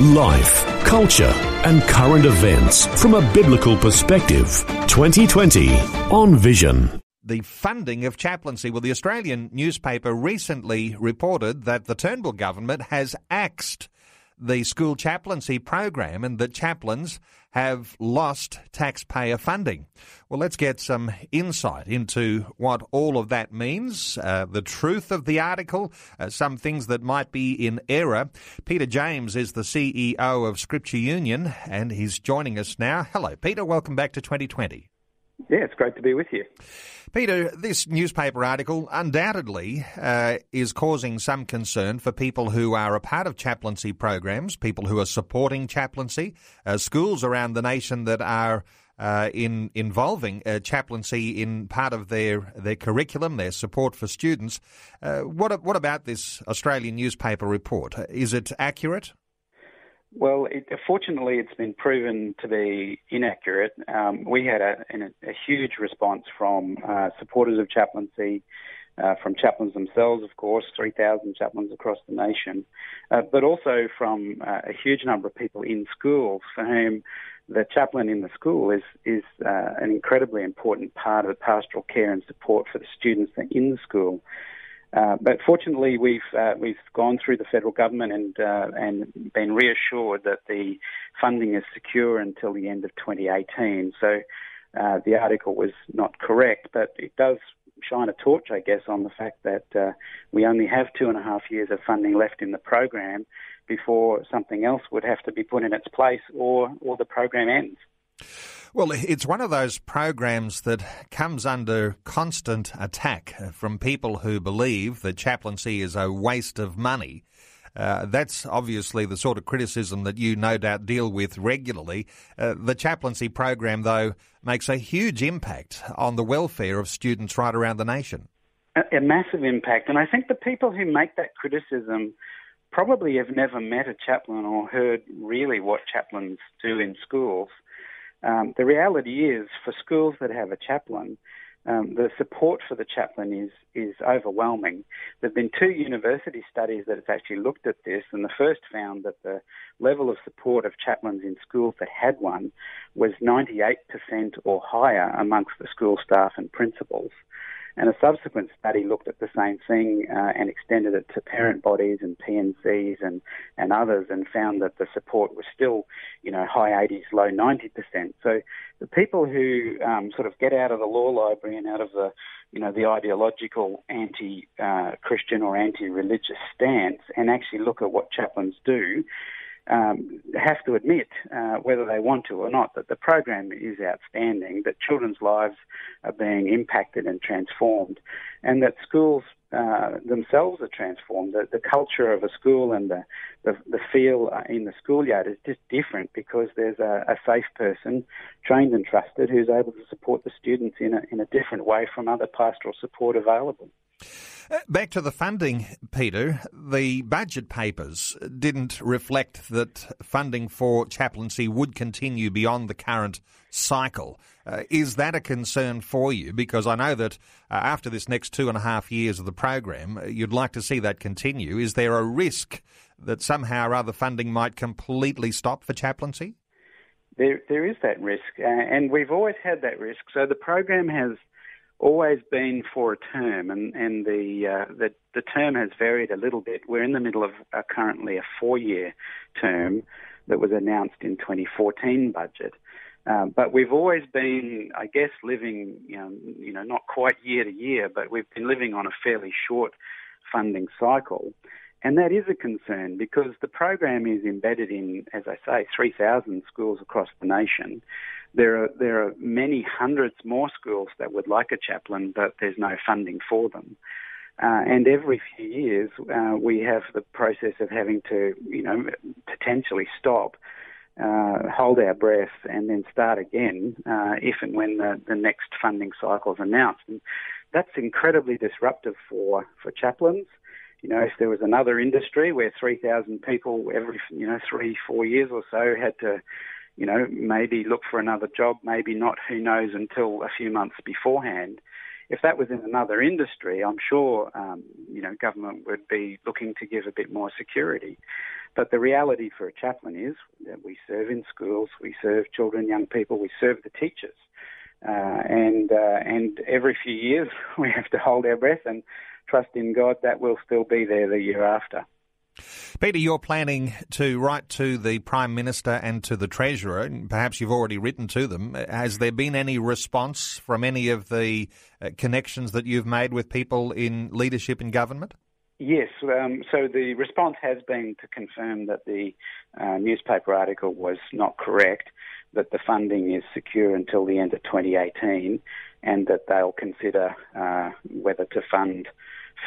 Life, culture, and current events from a biblical perspective. 2020 on Vision. The funding of chaplaincy. Well, the Australian newspaper recently reported that the Turnbull government has axed the school chaplaincy program and that chaplains have lost taxpayer funding. Well, let's get some insight into what all of that means, uh, the truth of the article, uh, some things that might be in error. Peter James is the CEO of Scripture Union and he's joining us now. Hello, Peter. Welcome back to 2020. Yeah, it's great to be with you. Peter, this newspaper article undoubtedly uh, is causing some concern for people who are a part of chaplaincy programs, people who are supporting chaplaincy, uh, schools around the nation that are uh, in involving uh, chaplaincy in part of their their curriculum, their support for students. Uh, what what about this Australian newspaper report? Is it accurate? Well, it, fortunately, it's been proven to be inaccurate. Um, we had a, a, huge response from uh, supporters of chaplaincy, uh, from chaplains themselves, of course, 3,000 chaplains across the nation, uh, but also from uh, a huge number of people in schools for whom the chaplain in the school is is uh, an incredibly important part of the pastoral care and support for the students in the school. Uh, but fortunately, we've uh, we've gone through the federal government and uh, and been reassured that the funding is secure until the end of 2018. So uh, the article was not correct, but it does shine a torch, I guess, on the fact that uh, we only have two and a half years of funding left in the program before something else would have to be put in its place, or or the program ends. Well, it's one of those programs that comes under constant attack from people who believe that chaplaincy is a waste of money. Uh, that's obviously the sort of criticism that you no doubt deal with regularly. Uh, the chaplaincy program, though, makes a huge impact on the welfare of students right around the nation. A, a massive impact. And I think the people who make that criticism probably have never met a chaplain or heard really what chaplains do in schools. Um, the reality is, for schools that have a chaplain, um, the support for the chaplain is is overwhelming. There've been two university studies that have actually looked at this, and the first found that the level of support of chaplains in schools that had one was 98% or higher amongst the school staff and principals. And a subsequent study looked at the same thing uh, and extended it to parent bodies and P&Cs and, and others and found that the support was still, you know, high 80s, low 90%. So the people who um, sort of get out of the law library and out of the, you know, the ideological anti-Christian uh, or anti-religious stance and actually look at what chaplains do, um, have to admit, uh, whether they want to or not, that the program is outstanding, that children's lives are being impacted and transformed, and that schools uh, themselves are transformed. The, the, culture of a school and the, the, the feel uh, in the schoolyard is just different because there's a, a, safe person, trained and trusted, who's able to support the students in a, in a different way from other pastoral support available. Uh, back to the funding, Peter. The budget papers didn't reflect that funding for chaplaincy would continue beyond the current cycle. Uh, is that a concern for you? Because I know that uh, after this next two and a half years of the program, uh, you'd like to see that continue. Is there a risk that somehow or other funding might completely stop for chaplaincy? There, there is that risk, uh, and we've always had that risk. So the program has always been for a term, and, and the, uh, the, the term has varied a little bit. We're in the middle of uh, currently a four-year term that was announced in 2014 budget. Um, but we've always been, I guess, living, you know, you know, not quite year to year, but we've been living on a fairly short funding cycle. And that is a concern because the program is embedded in, as I say, 3,000 schools across the nation. There are there are many hundreds more schools that would like a chaplain, but there's no funding for them. Uh, and every few years, uh, we have the process of having to, you know, potentially stop uh, hold our breath, and then start again uh, if and when the, the next funding cycle is announced. And that's incredibly disruptive for, for chaplains. You know, if there was another industry where 3,000 people every, you know, three, four years or so had to, you know, maybe look for another job, maybe not, who knows, until a few months beforehand. If that was in another industry, I'm sure, um, you know, government would be looking to give a bit more security. But the reality for a chaplain is that we serve in schools, we serve children, young people, we serve the teachers. Uh, and uh, and every few years we have to hold our breath and trust in God that will still be there the year after. Peter, you're planning to write to the Prime Minister and to the Treasurer, and perhaps you've already written to them. Has there been any response from any of the uh, connections that you've made with people in leadership in government? Yes, um, so the response has been to confirm that the uh, newspaper article was not correct, that the funding is secure until the end of 2018, and that they'll consider uh, whether to fund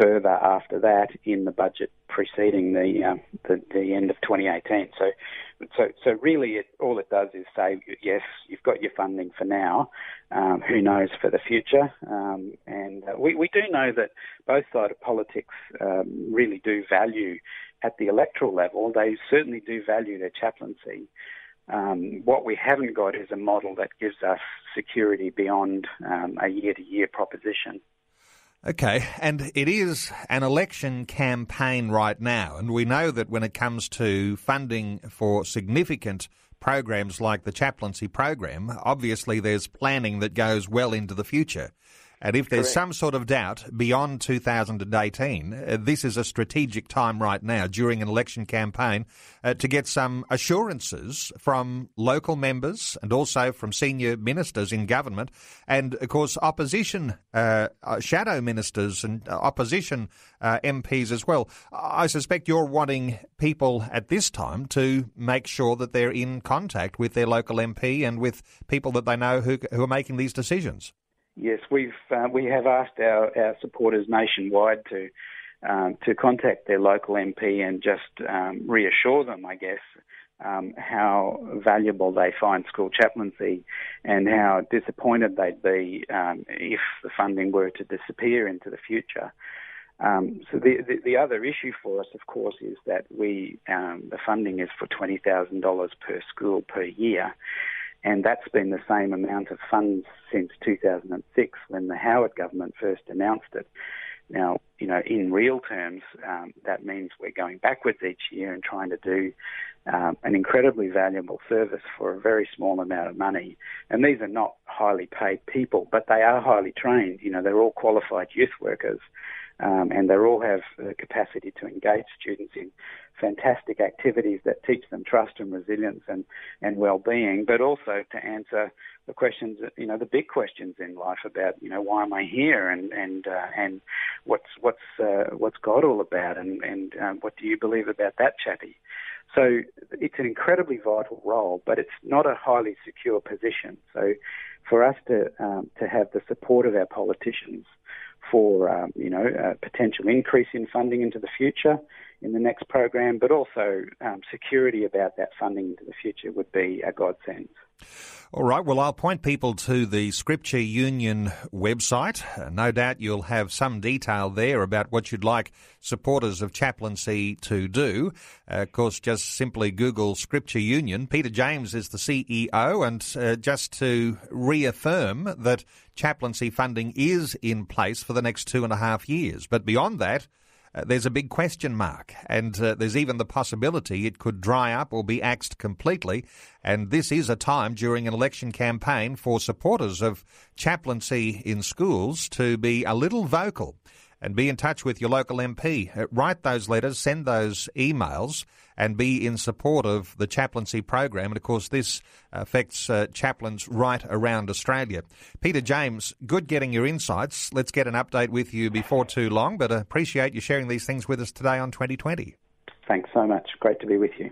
further after that in the budget preceding the uh, the, the, end of 2018. So, so, so really, it, all it does is say, yes, you've got your funding for now. Um, who knows for the future? Um, and uh, we, we do know that both sides of politics um, really do value at the electoral level. They certainly do value their chaplaincy. Um, what we haven't got is a model that gives us security beyond um, a year to year proposition. Okay, and it is an election campaign right now, and we know that when it comes to funding for significant programs like the chaplaincy program, obviously there's planning that goes well into the future. And if there's Correct. some sort of doubt beyond 2018, uh, this is a strategic time right now during an election campaign uh, to get some assurances from local members and also from senior ministers in government and, of course, opposition uh, uh shadow ministers and uh, opposition uh, MPs as well. I suspect you're wanting people at this time to make sure that they're in contact with their local MP and with people that they know who, who are making these decisions. Yes, we've uh, we have asked our, our supporters nationwide to um, to contact their local MP and just um, reassure them, I guess, um, how valuable they find school chaplaincy and how disappointed they'd be um, if the funding were to disappear into the future. Um, so the, the, the other issue for us, of course, is that we um, the funding is for twenty thousand dollars per school per year, and that's been the same amount of funds since 2006 when the Howard government first announced it. Now, you know, in real terms, um, that means we're going backwards each year and trying to do um, an incredibly valuable service for a very small amount of money. And these are not highly paid people, but they are highly trained. You know, they're all qualified youth workers um, and they all have the capacity to engage students in fantastic activities that teach them trust and resilience and, and well-being, but also to answer the questions, you know, the big questions in life about, you know, why am I here and and uh, and what's what's uh, what's God all about and and um, what do you believe about that chappie? So it's an incredibly vital role, but it's not a highly secure position. So for us to um, to have the support of our politicians for um, you know a potential increase in funding into the future in the next program, but also um, security about that funding into the future would be a godsend. All right. Well, I'll point people to the Scripture Union website. Uh, no doubt you'll have some detail there about what you'd like supporters of chaplaincy to do. Uh, of course, just simply Google Scripture Union. Peter James is the CEO, and uh, just to reaffirm that chaplaincy funding is in place for the next two and a half years. But beyond that, uh, there's a big question mark, and uh, there's even the possibility it could dry up or be axed completely. And this is a time during an election campaign for supporters of chaplaincy in schools to be a little vocal and be in touch with your local MP. Uh, write those letters, send those emails, and be in support of the chaplaincy program. And of course, this affects uh, chaplains right around Australia. Peter James, good getting your insights. Let's get an update with you before too long, but appreciate you sharing these things with us today on 2020. Thanks so much. Great to be with you.